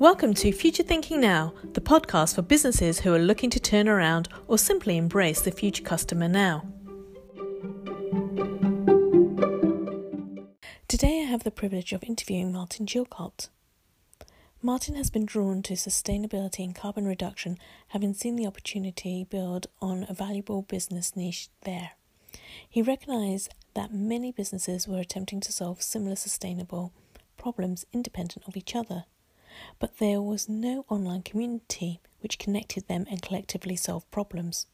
Welcome to Future Thinking Now, the podcast for businesses who are looking to turn around or simply embrace the future customer now. Today I have the privilege of interviewing Martin Chilcott. Martin has been drawn to sustainability and carbon reduction, having seen the opportunity build on a valuable business niche there. He recognised that many businesses were attempting to solve similar sustainable problems independent of each other but there was no online community which connected them and collectively solved problems.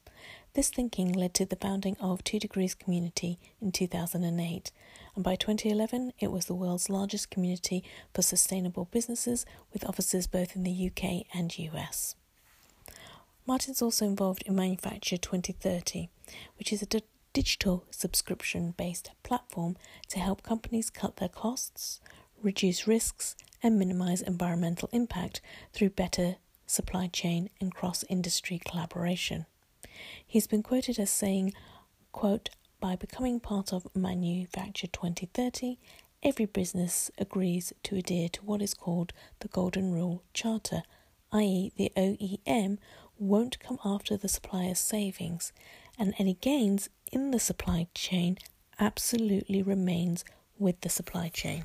This thinking led to the founding of Two Degrees Community in 2008, and by 2011 it was the world's largest community for sustainable businesses with offices both in the UK and US. Martin's also involved in Manufacture 2030, which is a d- digital subscription based platform to help companies cut their costs, reduce risks, and minimize environmental impact through better supply chain and cross industry collaboration. He's been quoted as saying, quote, by becoming part of Manufacture 2030, every business agrees to adhere to what is called the Golden Rule Charter, i.e., the OEM won't come after the supplier's savings, and any gains in the supply chain absolutely remains with the supply chain.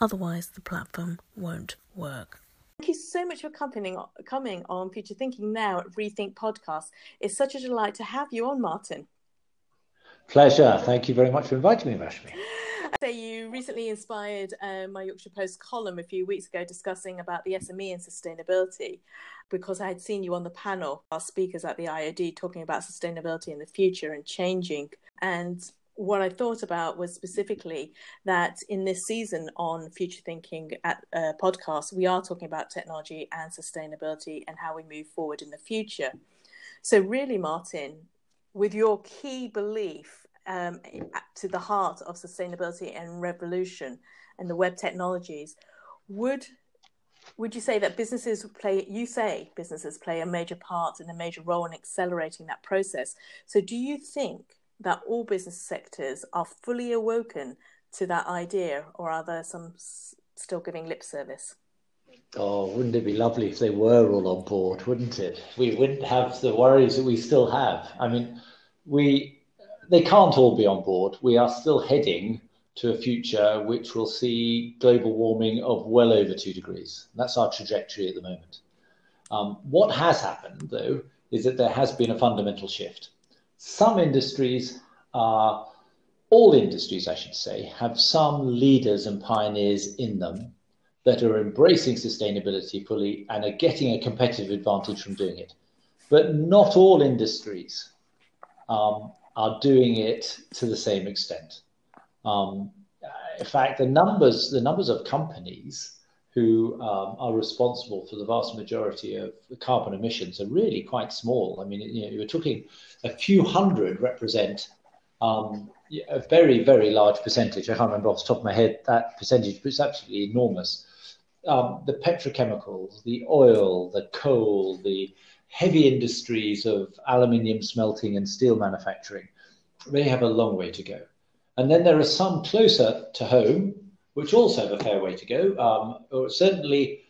Otherwise, the platform won't work. Thank you so much for coming, coming on Future Thinking Now at Rethink Podcast. It's such a delight to have you on, Martin. Pleasure. Thank you very much for inviting me, Rashmi. So you recently inspired uh, my Yorkshire Post column a few weeks ago discussing about the SME and sustainability because I had seen you on the panel, our speakers at the IOD, talking about sustainability in the future and changing. And what I thought about was specifically that in this season on Future Thinking at uh, podcast, we are talking about technology and sustainability and how we move forward in the future. So, really, Martin, with your key belief um, to the heart of sustainability and revolution and the web technologies, would would you say that businesses play you say businesses play a major part and a major role in accelerating that process so do you think that all business sectors are fully awoken to that idea, or are there some still giving lip service? Oh, wouldn't it be lovely if they were all on board, wouldn't it? We wouldn't have the worries that we still have. I mean, we they can't all be on board. We are still heading to a future which will see global warming of well over two degrees. That's our trajectory at the moment. Um, what has happened, though, is that there has been a fundamental shift some industries are, all industries, I should say, have some leaders and pioneers in them that are embracing sustainability fully and are getting a competitive advantage from doing it. But not all industries um, are doing it to the same extent. Um, in fact, the numbers, the numbers of companies who um, are responsible for the vast majority of the carbon emissions are really quite small. I mean, you know, you're talking a few hundred represent um, a very, very large percentage. I can't remember off the top of my head that percentage, but it's absolutely enormous. Um, the petrochemicals, the oil, the coal, the heavy industries of aluminium smelting and steel manufacturing, they have a long way to go. And then there are some closer to home, which also have a fair way to go, um, or certainly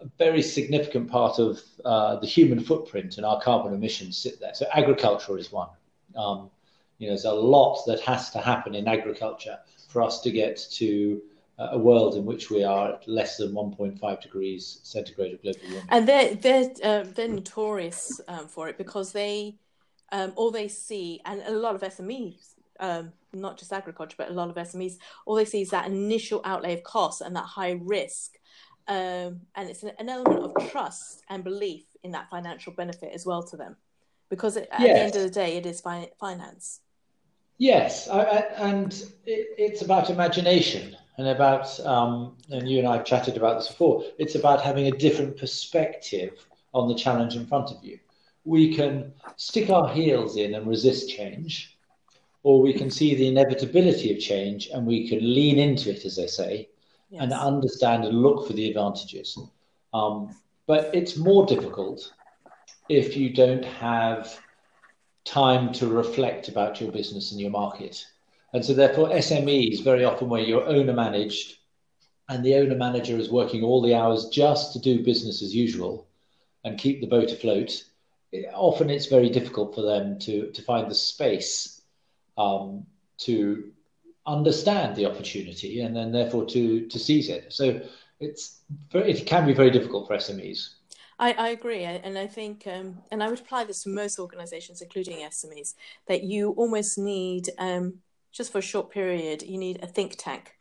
a very significant part of uh, the human footprint and our carbon emissions sit there. So agriculture is one. Um, you know, there's a lot that has to happen in agriculture for us to get to a world in which we are at less than 1.5 degrees centigrade of global warming. And they're they're uh, they're notorious um, for it because they um, all they see, and a lot of SMEs um, not just agriculture, but a lot of SMEs, all they see is that initial outlay of cost and that high risk. Um, and it's an, an, element of trust and belief in that financial benefit as well to them. Because it, at yes. the end of the day, it is fi- finance. Yes, I, I, and it, it's about imagination and about, um, and you and I have chatted about this before, it's about having a different perspective on the challenge in front of you. We can stick our heels in and resist change, or we can see the inevitability of change and we can lean into it, as they say, yes. and understand and look for the advantages. Um, but it's more difficult if you don't have time to reflect about your business and your market. And so, therefore, SMEs very often where you're owner managed and the owner manager is working all the hours just to do business as usual and keep the boat afloat, it, often it's very difficult for them to, to find the space um, to understand the opportunity and then therefore to, to seize it. So it's it can be very difficult for SMEs. I, I agree, and I think, um, and I would apply this to most organisations, including SMEs, that you almost need, um, just for a short period, you need a think tank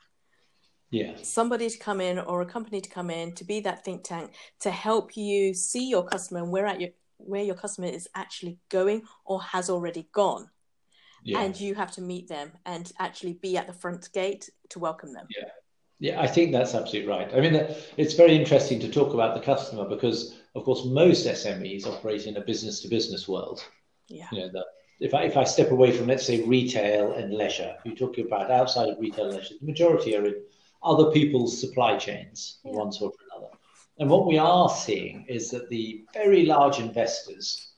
yeah somebody to come in or a company to come in to be that think tank to help you see your customer and where at your where your customer is actually going or has already gone yeah. and you have to meet them and actually be at the front gate to welcome them yeah yeah i think that's absolutely right i mean it's very interesting to talk about the customer because of course most smes operate in a business to business world yeah you know the, if I, if I step away from let's say retail and leisure you're talking about outside of retail and leisure the majority are in other people's supply chains, yeah. one sort or another. And what we are seeing is that the very large investors,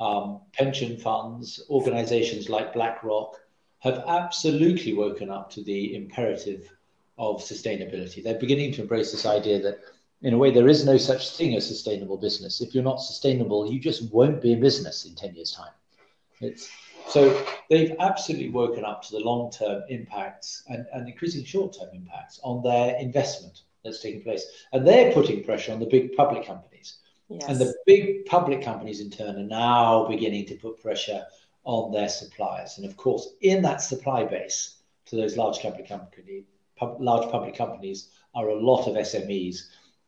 um, pension funds, organizations like BlackRock, have absolutely woken up to the imperative of sustainability. They're beginning to embrace this idea that, in a way, there is no such thing as sustainable business. If you're not sustainable, you just won't be in business in 10 years' time. It's so they've absolutely woken up to the long term impacts and, and increasing short term impacts on their investment that's taking place. And they're putting pressure on the big public companies. Yes. And the big public companies, in turn, are now beginning to put pressure on their suppliers. And of course, in that supply base to those large public company, pub, large public companies are a lot of SMEs.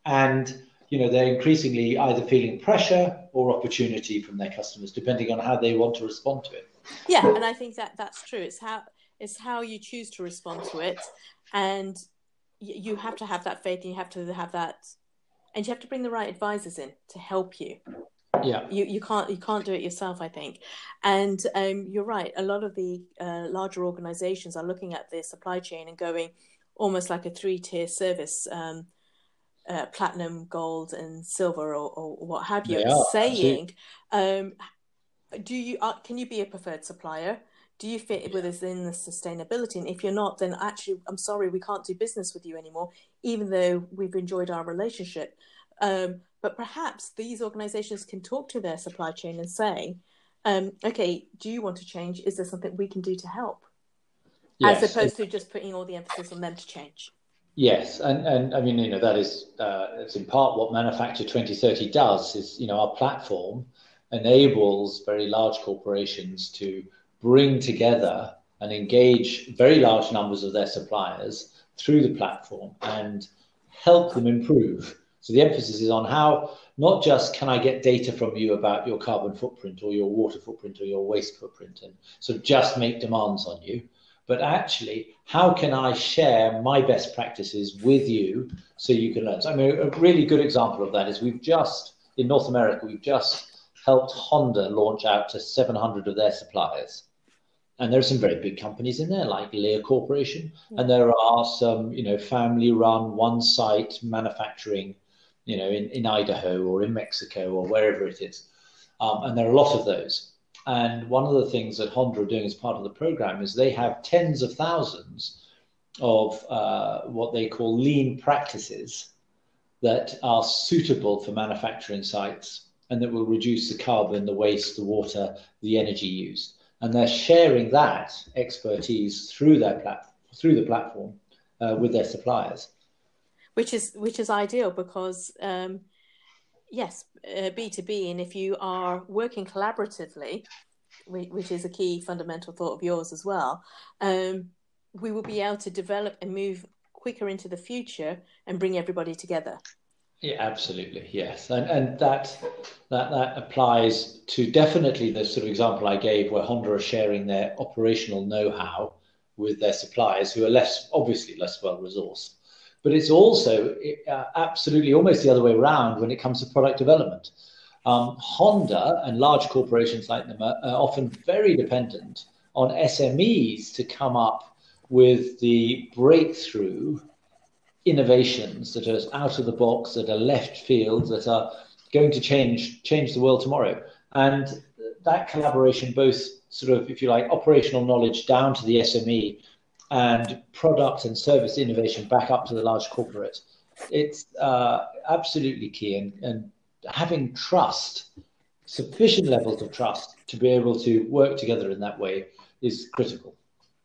And you know they're increasingly either feeling pressure or opportunity from their customers, depending on how they want to respond to it. Yeah, and I think that that's true. It's how it's how you choose to respond to it, and you have to have that faith, and you have to have that, and you have to bring the right advisors in to help you. Yeah, you you can't you can't do it yourself. I think, and um, you're right. A lot of the uh, larger organisations are looking at their supply chain and going almost like a three tier service. Um, uh, platinum, gold, and silver, or, or what have you, saying, um, do you uh, can you be a preferred supplier? Do you fit within the sustainability? And if you're not, then actually, I'm sorry, we can't do business with you anymore, even though we've enjoyed our relationship. Um, but perhaps these organizations can talk to their supply chain and say, um, okay, do you want to change? Is there something we can do to help? Yes. As opposed to just putting all the emphasis on them to change. Yes, and, and I mean, you know, that is uh, it's in part what Manufacture 2030 does. Is you know, our platform enables very large corporations to bring together and engage very large numbers of their suppliers through the platform and help them improve. So the emphasis is on how not just can I get data from you about your carbon footprint or your water footprint or your waste footprint and so just make demands on you, but actually how can I share my best practices with you so you can learn? So I mean a really good example of that is we've just in North America we've just helped Honda launch out to 700 of their suppliers. And there are some very big companies in there, like Lear Corporation, and there are some, you know, family-run, one-site manufacturing, you know, in, in Idaho or in Mexico or wherever it is. Um, and there are a lot of those. And one of the things that Honda are doing as part of the program is they have tens of thousands of uh, what they call lean practices that are suitable for manufacturing sites and that will reduce the carbon, the waste, the water, the energy used. And they're sharing that expertise through their plat- through the platform uh, with their suppliers. Which is which is ideal because um, yes, B two B, and if you are working collaboratively, which is a key fundamental thought of yours as well, um, we will be able to develop and move quicker into the future and bring everybody together. Yeah, absolutely. Yes, and and that that that applies to definitely the sort of example I gave, where Honda are sharing their operational know-how with their suppliers, who are less obviously less well resourced. But it's also uh, absolutely almost the other way around when it comes to product development. Um, Honda and large corporations like them are, are often very dependent on SMEs to come up with the breakthrough innovations that are out of the box, that are left field, that are going to change change the world tomorrow. And that collaboration, both sort of, if you like, operational knowledge down to the SME and product and service innovation back up to the large corporate. It's uh, absolutely key, and, and having trust, sufficient levels of trust to be able to work together in that way is critical.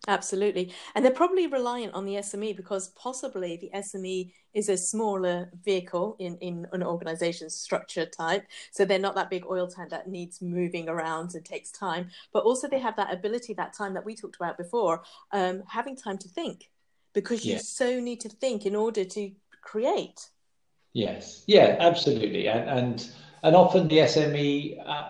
Absolutely. And they're probably reliant on the SME because possibly the SME is a smaller vehicle in, in an organization structure type. So they're not that big oil tank that needs moving around and takes time. But also they have that ability, that time that we talked about before, um, having time to think because you yes. so need to think in order to create. Yes. Yeah, absolutely. And, and, and often the SME, uh,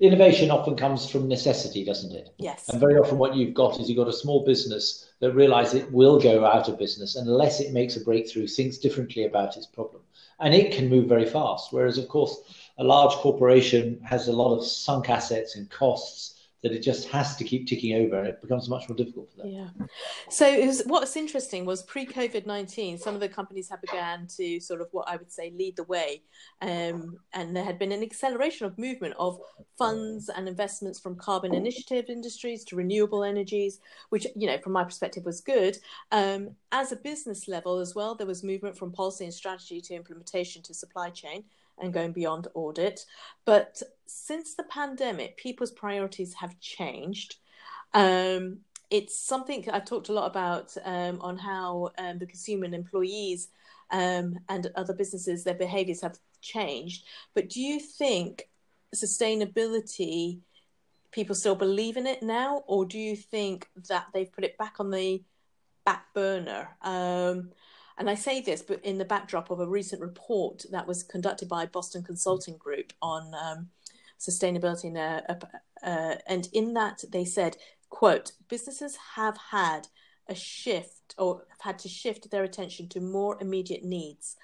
innovation often comes from necessity, doesn't it? Yes. And very often, what you've got is you've got a small business that realizes it will go out of business unless it makes a breakthrough, thinks differently about its problem, and it can move very fast. Whereas, of course, a large corporation has a lot of sunk assets and costs that it just has to keep ticking over and it becomes much more difficult for them. Yeah. So was, what's interesting was pre COVID 19, some of the companies have began to sort of what I would say lead the way. Um, and there had been an acceleration of movement of funds and investments from carbon initiative industries to renewable energies, which, you know, from my perspective was good. Um, as a business level as well, there was movement from policy and strategy to implementation to supply chain and going beyond audit. But since the pandemic, people's priorities have changed. Um, it's something I've talked a lot about um, on how um, the consumer and employees um, and other businesses, their behaviors have changed. But do you think sustainability, people still believe in it now, or do you think that they've put it back on the back burner? And I say this, but in the backdrop of a recent report that was conducted by Boston Consulting Group on um, sustainability, uh, uh, and in that they said, "quote Businesses have had a shift or have had to shift their attention to more immediate needs.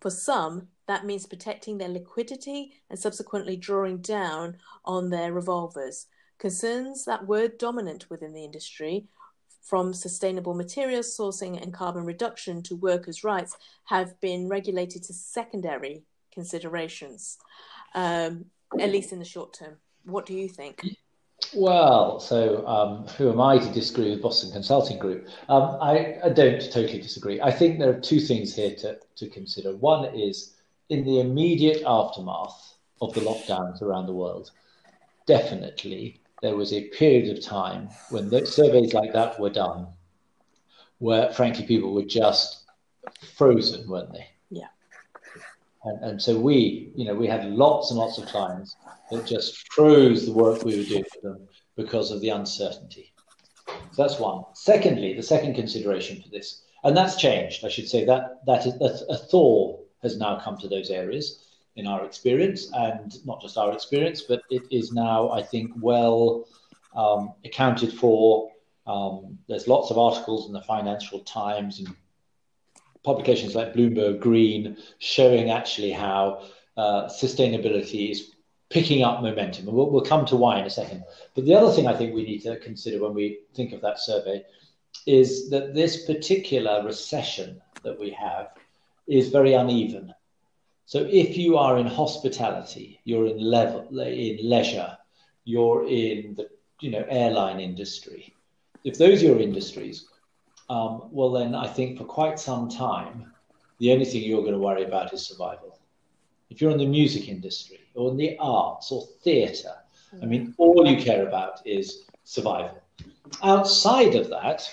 For some, that means protecting their liquidity and subsequently drawing down on their revolvers." Concerns that were dominant within the industry from sustainable materials sourcing and carbon reduction to workers' rights have been regulated to secondary considerations, um, at least in the short term. What do you think? Well, so um, who am I to disagree with Boston Consulting Group? Um, I, I, don't totally disagree. I think there are two things here to, to consider. One is in the immediate aftermath of the lockdowns around the world, definitely there was a period of time when surveys like that were done where, frankly, people were just frozen, weren't they? Yeah. And, and so we, you know, we had lots and lots of clients that just froze the work we were doing for them because of the uncertainty. So that's one. Secondly, the second consideration for this, and that's changed. I should say that that is that a thaw has now come to those areas in our experience, and not just our experience, but it is now, I think, well um, accounted for. Um, there's lots of articles in the Financial Times and publications like Bloomberg Green showing actually how uh, sustainability is picking up momentum. And we'll, we'll come to why in a second. But the other thing I think we need to consider when we think of that survey is that this particular recession that we have is very uneven. So if you are in hospitality, you're in level in leisure, you're in the you know airline industry. If those are your industries, um, well then I think for quite some time, the only thing you're going to worry about is survival. If you're in the music industry or in the arts or theatre, I mean, all you care about is survival. Outside of that,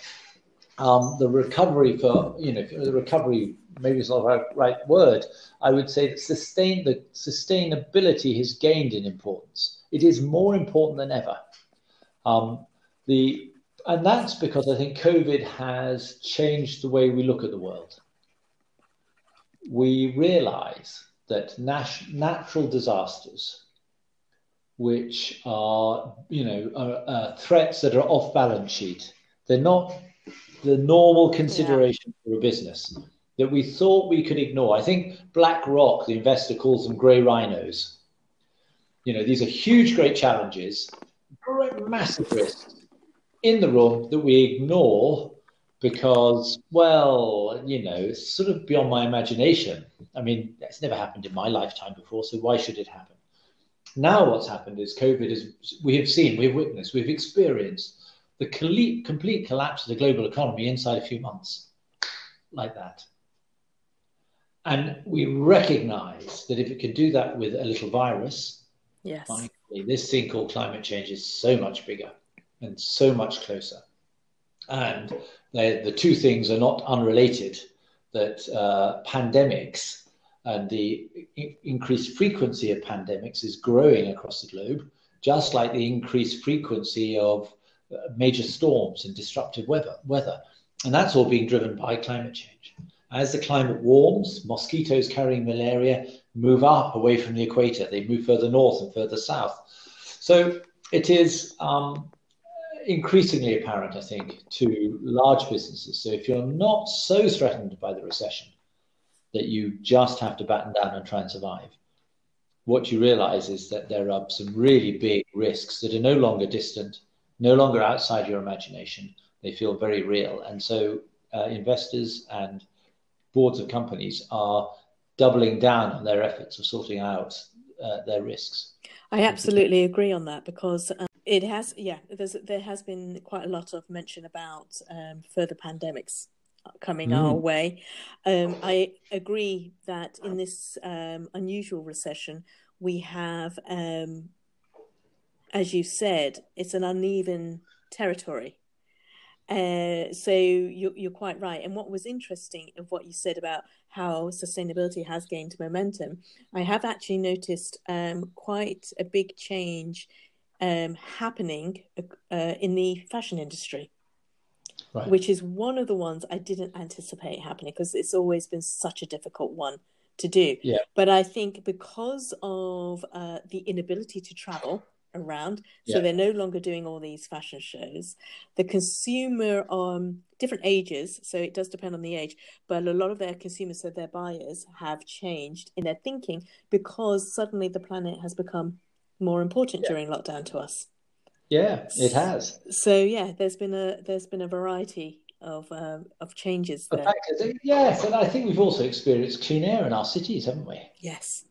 um, the recovery for you know the recovery maybe it's not the right word. I would say that sustain the sustainability has gained in importance. It is more important than ever. Um, the and that's because I think COVID has changed the way we look at the world. We realize that nat- natural disasters, which are you know are, are threats that are off balance sheet, they're not the normal consideration yeah. for a business that we thought we could ignore. I think BlackRock, the investor, calls them grey rhinos. You know, these are huge, great challenges, great, massive risks in the room that we ignore because, well, you know, it's sort of beyond my imagination. I mean, it's never happened in my lifetime before, so why should it happen? Now, what's happened is COVID is, we have seen, we've witnessed, we've experienced the complete collapse of the global economy inside a few months, like that. And we recognize that if it can do that with a little virus, yes. Finally, this thing called climate change is so much bigger and so much closer. And the two things are not unrelated, that uh, pandemics and the increased frequency of pandemics is growing across the globe, just like the increased frequency of uh, major storms and disruptive weather. weather. And that's all being driven by climate change. As the climate warms, mosquitoes carrying malaria move up away from the equator. They move further north and further south. So it is um, increasingly apparent, I think, to large businesses. So if you're not so threatened by the recession that you just have to batten down and try and survive, what you realize is that there are some really big risks that are no longer distant, no longer outside your imagination. They feel very real. And so uh, investors and boards of companies are doubling down on their efforts of sorting out uh, their risks. I absolutely agree on that because um, it has, yeah, there has been quite a lot of mention about um, further pandemics coming mm. our way. Um, I agree that in this um, unusual recession, we have, um, as you said, it's an uneven territory. Uh, so you're, you're quite right. And what was interesting of what you said about how sustainability has gained momentum, I have actually noticed um, quite a big change um, happening uh, in the fashion industry. Right. Which is one of the ones I didn't anticipate happening because it's always been such a difficult one to do. Yeah. But I think because of uh, the inability to travel, around so yeah. they're no longer doing all these fashion shows the consumer um different ages so it does depend on the age but a lot of their consumers so their buyers have changed in their thinking because suddenly the planet has become more important yeah. during lockdown to us yeah it has so yeah there's been a there's been a variety of um, of changes there. yes and i think we've also experienced clean air in our cities haven't we yes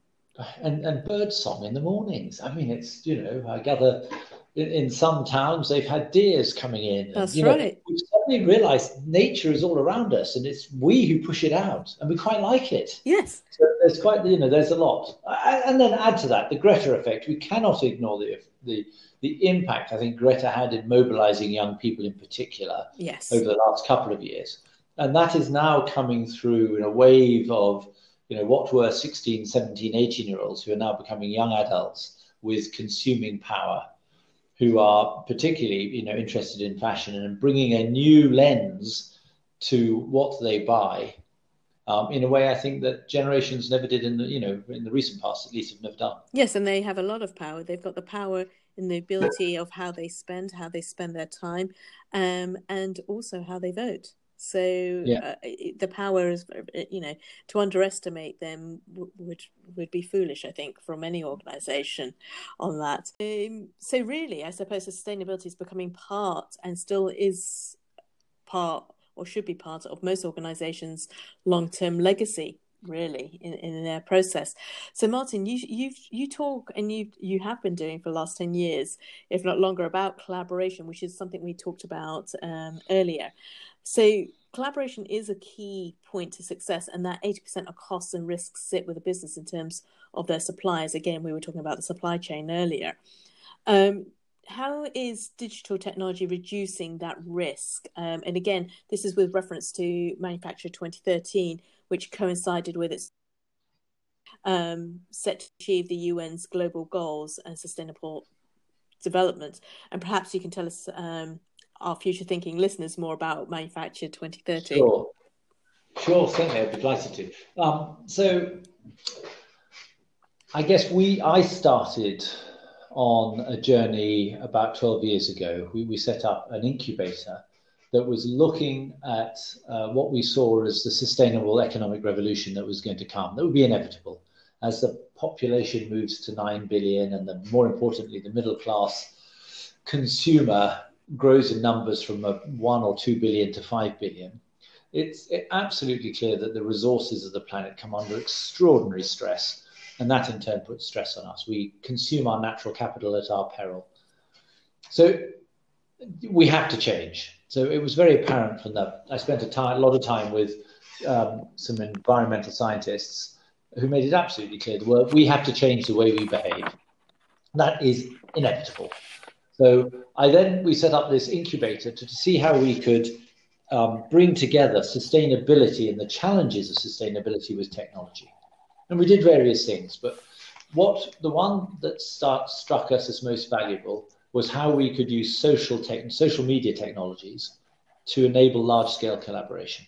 and, and bird song in the mornings. I mean, it's, you know, I gather in, in some towns they've had deers coming in. That's and, right. Know, we've suddenly realized nature is all around us and it's we who push it out and we quite like it. Yes. So there's quite, you know, there's a lot. And then add to that the Greta effect. We cannot ignore the, the, the impact I think Greta had in mobilizing young people in particular yes. over the last couple of years. And that is now coming through in a wave of you know, what were 16, 17, 18 year olds who are now becoming young adults with consuming power, who are particularly, you know, interested in fashion and bringing a new lens to what they buy. Um, in a way, I think that generations never did in the, you know, in the recent past, at least, have never done. Yes, and they have a lot of power. They've got the power in the ability of how they spend, how they spend their time, um, and also how they vote. So yeah. uh, the power is, uh, you know, to underestimate them w- would would be foolish. I think from any organisation on that. Um, so really, I suppose sustainability is becoming part and still is part or should be part of most organisations' long term legacy really in, in their process. So Martin, you you you talk and you you have been doing for the last ten years, if not longer, about collaboration, which is something we talked about um, earlier. So collaboration is a key point to success, and that 80% of costs and risks sit with a business in terms of their suppliers. Again, we were talking about the supply chain earlier. Um, how is digital technology reducing that risk? Um, and again, this is with reference to Manufacture 2030, which coincided with its um, set to achieve the UN's global goals and sustainable development. And perhaps you can tell us um, our future thinking listeners more about Manufacture 2030? Sure, sure, certainly, I'd be delighted to. Um, so, I guess we I started on a journey about 12 years ago. We, we set up an incubator that was looking at uh, what we saw as the sustainable economic revolution that was going to come, that would be inevitable as the population moves to 9 billion and the, more importantly, the middle class consumer grows in numbers from a one or two billion to five billion, it's absolutely clear that the resources of the planet come under extraordinary stress, and that in turn puts stress on us. We consume our natural capital at our peril. So we have to change. So it was very apparent from that. I spent a lot of time with um, some environmental scientists who made it absolutely clear the world we have to change the way we behave. That is inevitable. So I then we set up this incubator to, to see how we could um, bring together sustainability and the challenges of sustainability with technology. And we did various things, but what the one that start, struck us as most valuable was how we could use social tech, social media technologies to enable large scale collaboration.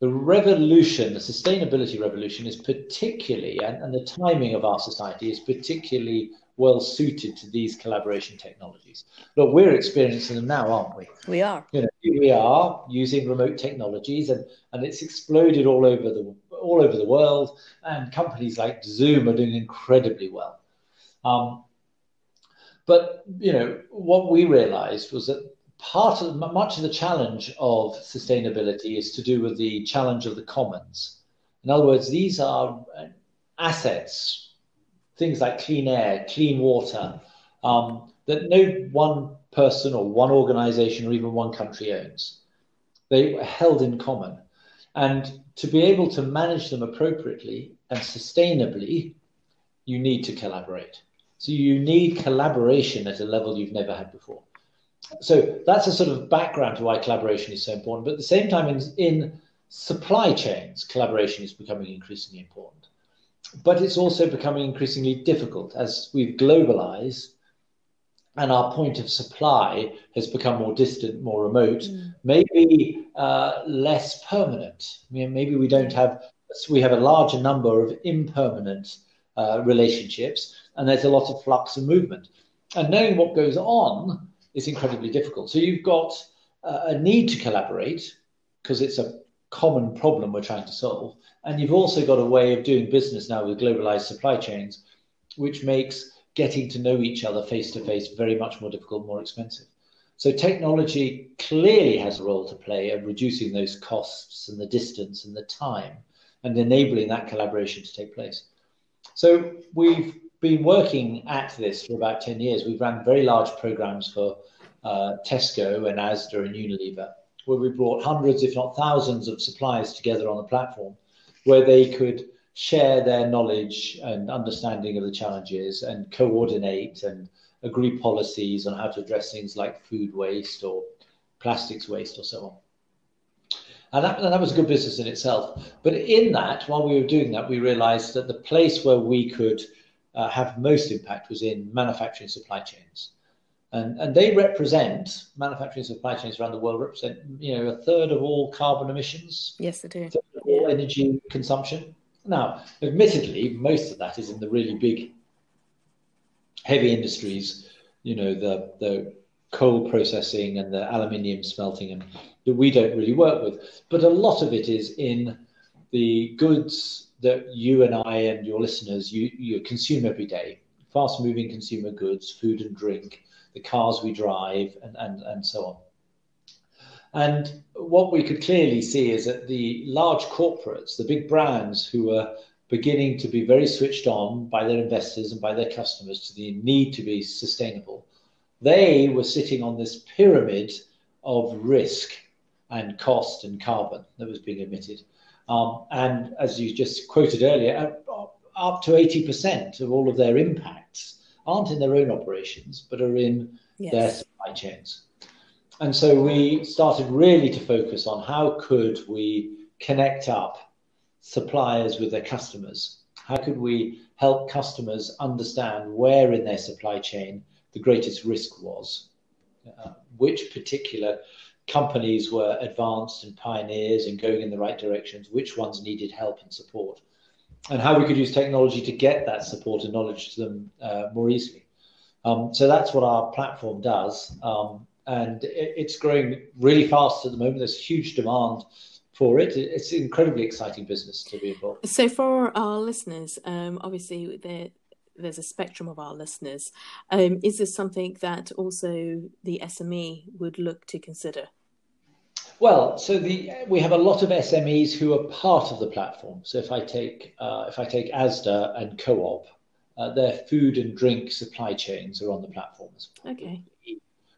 The revolution, the sustainability revolution, is particularly, and, and the timing of our society is particularly well suited to these collaboration technologies. Look, we're experiencing them now, aren't we? We are. You know, we are using remote technologies, and, and it's exploded all over the all over the world. And companies like Zoom are doing incredibly well. Um, but you know, what we realized was that part of much of the challenge of sustainability is to do with the challenge of the commons. In other words, these are assets, things like clean air, clean water, um, that no one person or one organization or even one country owns. They are held in common. And to be able to manage them appropriately and sustainably, you need to collaborate. So you need collaboration at a level you've never had before. So that's a sort of background to why collaboration is so important. But at the same time, in, in supply chains, collaboration is becoming increasingly important. But it's also becoming increasingly difficult as we've globalized and our point of supply has become more distant, more remote, mm. maybe uh, less permanent. I mean, maybe we don't have, we have a larger number of impermanent uh, relationships, and there's a lot of flux and movement. And knowing what goes on is incredibly difficult. So you've got uh, a need to collaborate because it's a common problem we're trying to solve. And you've also got a way of doing business now with globalized supply chains, which makes getting to know each other face to face very much more difficult, more expensive. So technology clearly has a role to play in reducing those costs and the distance and the time and enabling that collaboration to take place. So we've been working at this for about 10 years. We've run very large programs for uh, Tesco and Asda and Unilever, where we brought hundreds, if not thousands, of suppliers together on the platform where they could share their knowledge and understanding of the challenges and coordinate and agree policies on how to address things like food waste or plastics waste or so on. And that, and that was a good business in itself. But in that, while we were doing that, we realized that the place where we could uh, have most impact was in manufacturing supply chains. And, and they represent manufacturing supply chains around the world represent you know a third of all carbon emissions. Yes, they do. all energy consumption. Now, admittedly, most of that is in the really big, heavy industries. You know, the the coal processing and the aluminium smelting, and that we don't really work with. But a lot of it is in the goods that you and I and your listeners you, you consume every day. Fast moving consumer goods, food and drink, the cars we drive, and, and, and so on. And what we could clearly see is that the large corporates, the big brands who were beginning to be very switched on by their investors and by their customers to the need to be sustainable, they were sitting on this pyramid of risk and cost and carbon that was being emitted. Um, and as you just quoted earlier, up to 80% of all of their impacts aren't in their own operations, but are in yes. their supply chains. And so we started really to focus on how could we connect up suppliers with their customers? How could we help customers understand where in their supply chain the greatest risk was? Uh, which particular companies were advanced and pioneers and going in the right directions, which ones needed help and support, and how we could use technology to get that support and knowledge to them uh, more easily. Um, so that's what our platform does. Um, and it, it's growing really fast at the moment. There's huge demand for it. It's an incredibly exciting business to be involved. So, for our listeners, um, obviously, there's a spectrum of our listeners. Um, is this something that also the SME would look to consider? Well, so the we have a lot of SMEs who are part of the platform. So if I take uh, if I take ASDA and Co-op, uh, their food and drink supply chains are on the platforms. Okay.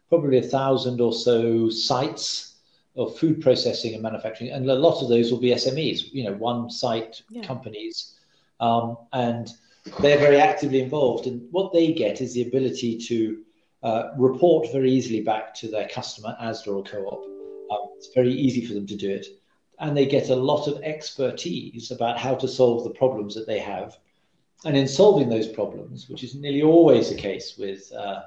probably a thousand or so sites of food processing and manufacturing, and a lot of those will be SMEs, you know, one site yeah. companies, um, and they're very actively involved. And what they get is the ability to uh, report very easily back to their customer, ASDA or co-op. Um, it's very easy for them to do it, and they get a lot of expertise about how to solve the problems that they have. And in solving those problems, which is nearly always the case with uh,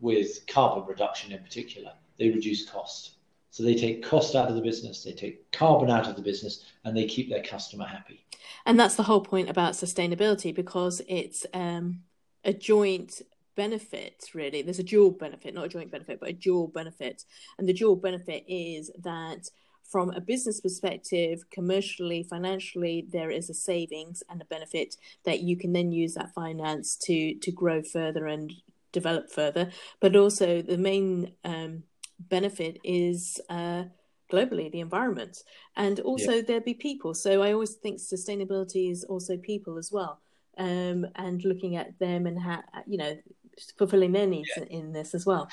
with carbon reduction in particular, they reduce cost. So they take cost out of the business, they take carbon out of the business, and they keep their customer happy. And that's the whole point about sustainability because it's um, a joint benefit, really. There's a dual benefit, not a joint benefit, but a dual benefit. And the dual benefit is that from a business perspective, commercially, financially, there is a savings and a benefit that you can then use that finance to to grow further and develop further. But also the main um, benefit is uh, globally the environment and also yeah. there be people so i always think sustainability is also people as well um, and looking at them and how you know fulfilling their needs yeah. in this as well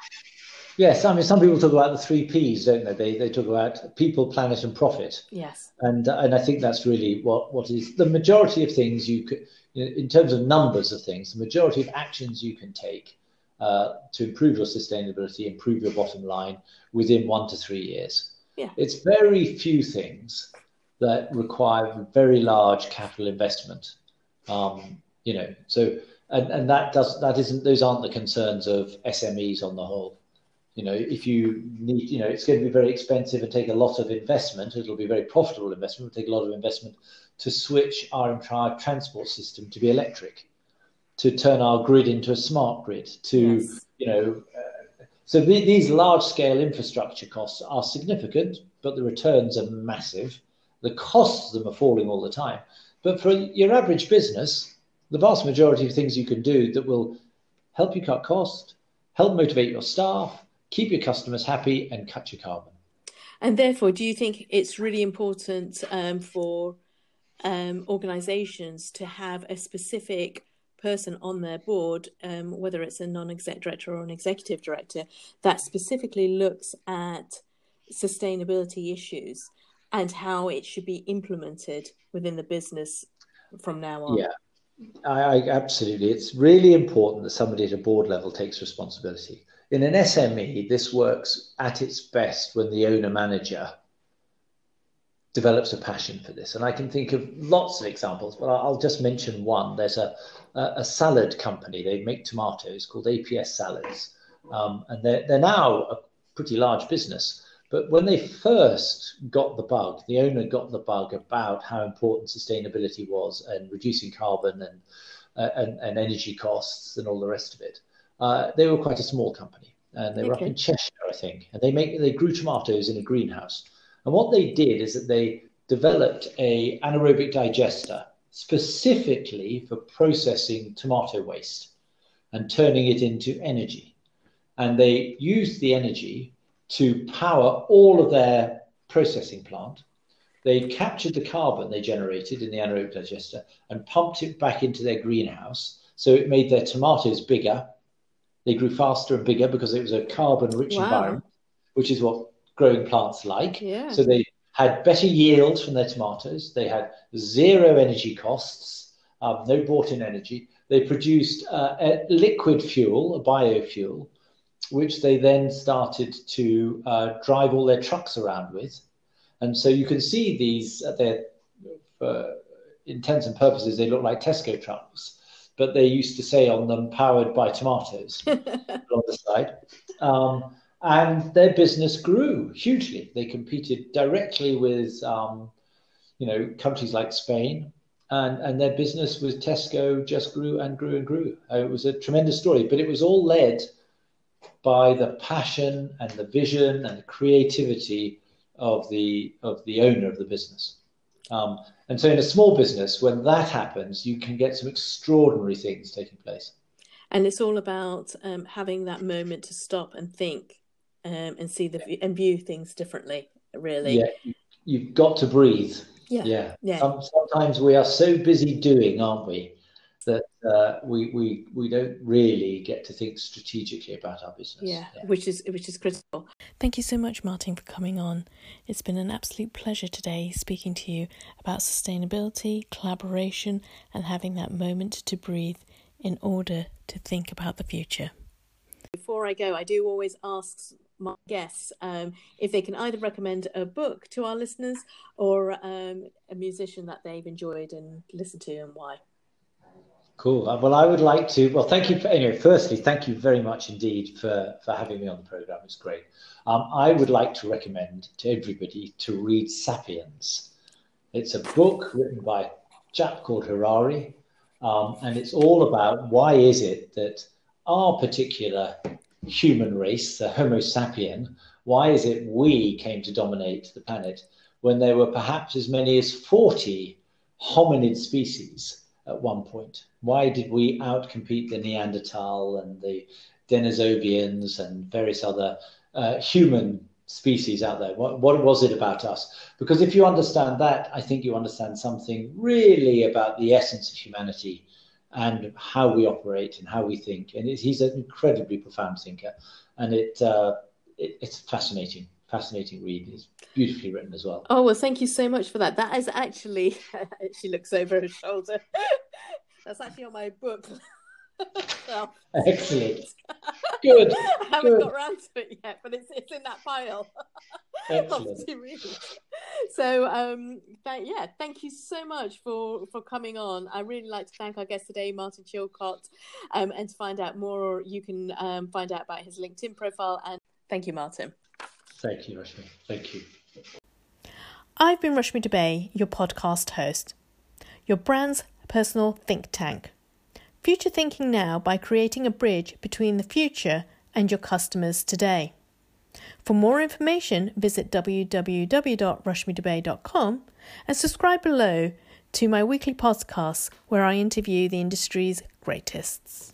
yes i mean some people talk about the three p's don't they they, they talk about people planet and profit yes and and i think that's really what what is the majority of things you could in terms of numbers of things the majority of actions you can take uh, to improve your sustainability, improve your bottom line within one to three years. Yeah. It's very few things that require very large capital investment. Um, you know, so and, and that does that isn't those aren't the concerns of SMEs on the whole. You know, if you need, you know, it's going to be very expensive and take a lot of investment. It'll be very profitable investment. It'll take a lot of investment to switch our entire transport system to be electric to turn our grid into a smart grid, to, yes. you know, uh, so the, these large scale infrastructure costs are significant, but the returns are massive. The costs of them are falling all the time. But for your average business, the vast majority of things you can do that will help you cut cost, help motivate your staff, keep your customers happy, and cut your carbon. And therefore, do you think it's really important um, for um, organizations to have a specific person on their board, um, whether it's a non-exec director or an executive director, that specifically looks at sustainability issues and how it should be implemented within the business from now on. Yeah, I, I, absolutely. It's really important that somebody at a board level takes responsibility. In an SME, this works at its best when the owner manager develops a passion for this. And I can think of lots of examples, but I'll just mention one. There's a, a salad company, they make tomatoes called APS Salads. Um, and they're, they're now a pretty large business. But when they first got the bug, the owner got the bug about how important sustainability was and reducing carbon and, uh, and, and, energy costs and all the rest of it. Uh, they were quite a small company, and they were okay. up in Cheshire, I think. And they make they grew tomatoes in a greenhouse. And what they did is that they developed a anaerobic digester specifically for processing tomato waste and turning it into energy. And they used the energy to power all of their processing plant. They captured the carbon they generated in the anaerobic digester and pumped it back into their greenhouse. So it made their tomatoes bigger. They grew faster and bigger because it was a carbon rich wow. environment, which is what growing plants like. Yeah. So they had better yields from their tomatoes. They had zero energy costs, um, no bought in energy. They produced uh, a liquid fuel, a biofuel, which they then started to uh, drive all their trucks around with. And so you can see these, uh, for intents and purposes, they look like Tesco trucks, but they used to say on them, powered by tomatoes on the side. Um, and their business grew hugely. They competed directly with, um, you know, countries like Spain, and and their business with Tesco just grew and grew and grew. Uh, it was a tremendous story, but it was all led by the passion and the vision and the creativity of the of the owner of the business. Um, and so, in a small business, when that happens, you can get some extraordinary things taking place. And it's all about um, having that moment to stop and think um, and see the and view things differently. Really, yeah, you've got to breathe. Yeah, yeah. yeah. Some, sometimes we are so busy doing, aren't we, uh, we, we, we don't really get to think strategically about our business. Yeah, yeah, which is which is critical. Thank you so much, Martin, for coming on. It's been an absolute pleasure today speaking to you about sustainability, collaboration, and having that moment to breathe in order to think about the future. Before I go, I do always ask my guests um, if they can either recommend a book to our listeners or um, a musician that they've enjoyed and listened to and why. Cool. Uh, well, I would like to. Well, thank you. For, anyway, firstly, thank you very much indeed for, for having me on the program. It's great. Um, I would like to recommend to everybody to read *Sapiens*. It's a book written by a chap called Harari, um, and it's all about why is it that our particular human race, the Homo sapien, why is it we came to dominate the planet when there were perhaps as many as 40 hominid species at one point? Why did we outcompete the Neanderthal and the Denisovans and various other uh, human species out there? What, what was it about us? Because if you understand that, I think you understand something really about the essence of humanity and how we operate and how we think. And he's an incredibly profound thinker, and it, uh, it, it's fascinating, fascinating read. It's beautifully written as well. Oh well, thank you so much for that. That is actually she looks over her shoulder. That's actually on my book. Excellent. Good. I haven't Good. got around to it yet, but it's it's in that pile. Excellent. so um th- yeah, thank you so much for for coming on. I really like to thank our guest today, Martin Chilcott. Um, and to find out more, you can um, find out about his LinkedIn profile. And thank you, Martin. Thank you, Rashmi. Thank you. I've been Rashmi Dube, your podcast host, your brand's personal think tank. Future thinking now by creating a bridge between the future and your customers today. For more information, visit www.rashmidube.com and subscribe below to my weekly podcasts where I interview the industry's greatest.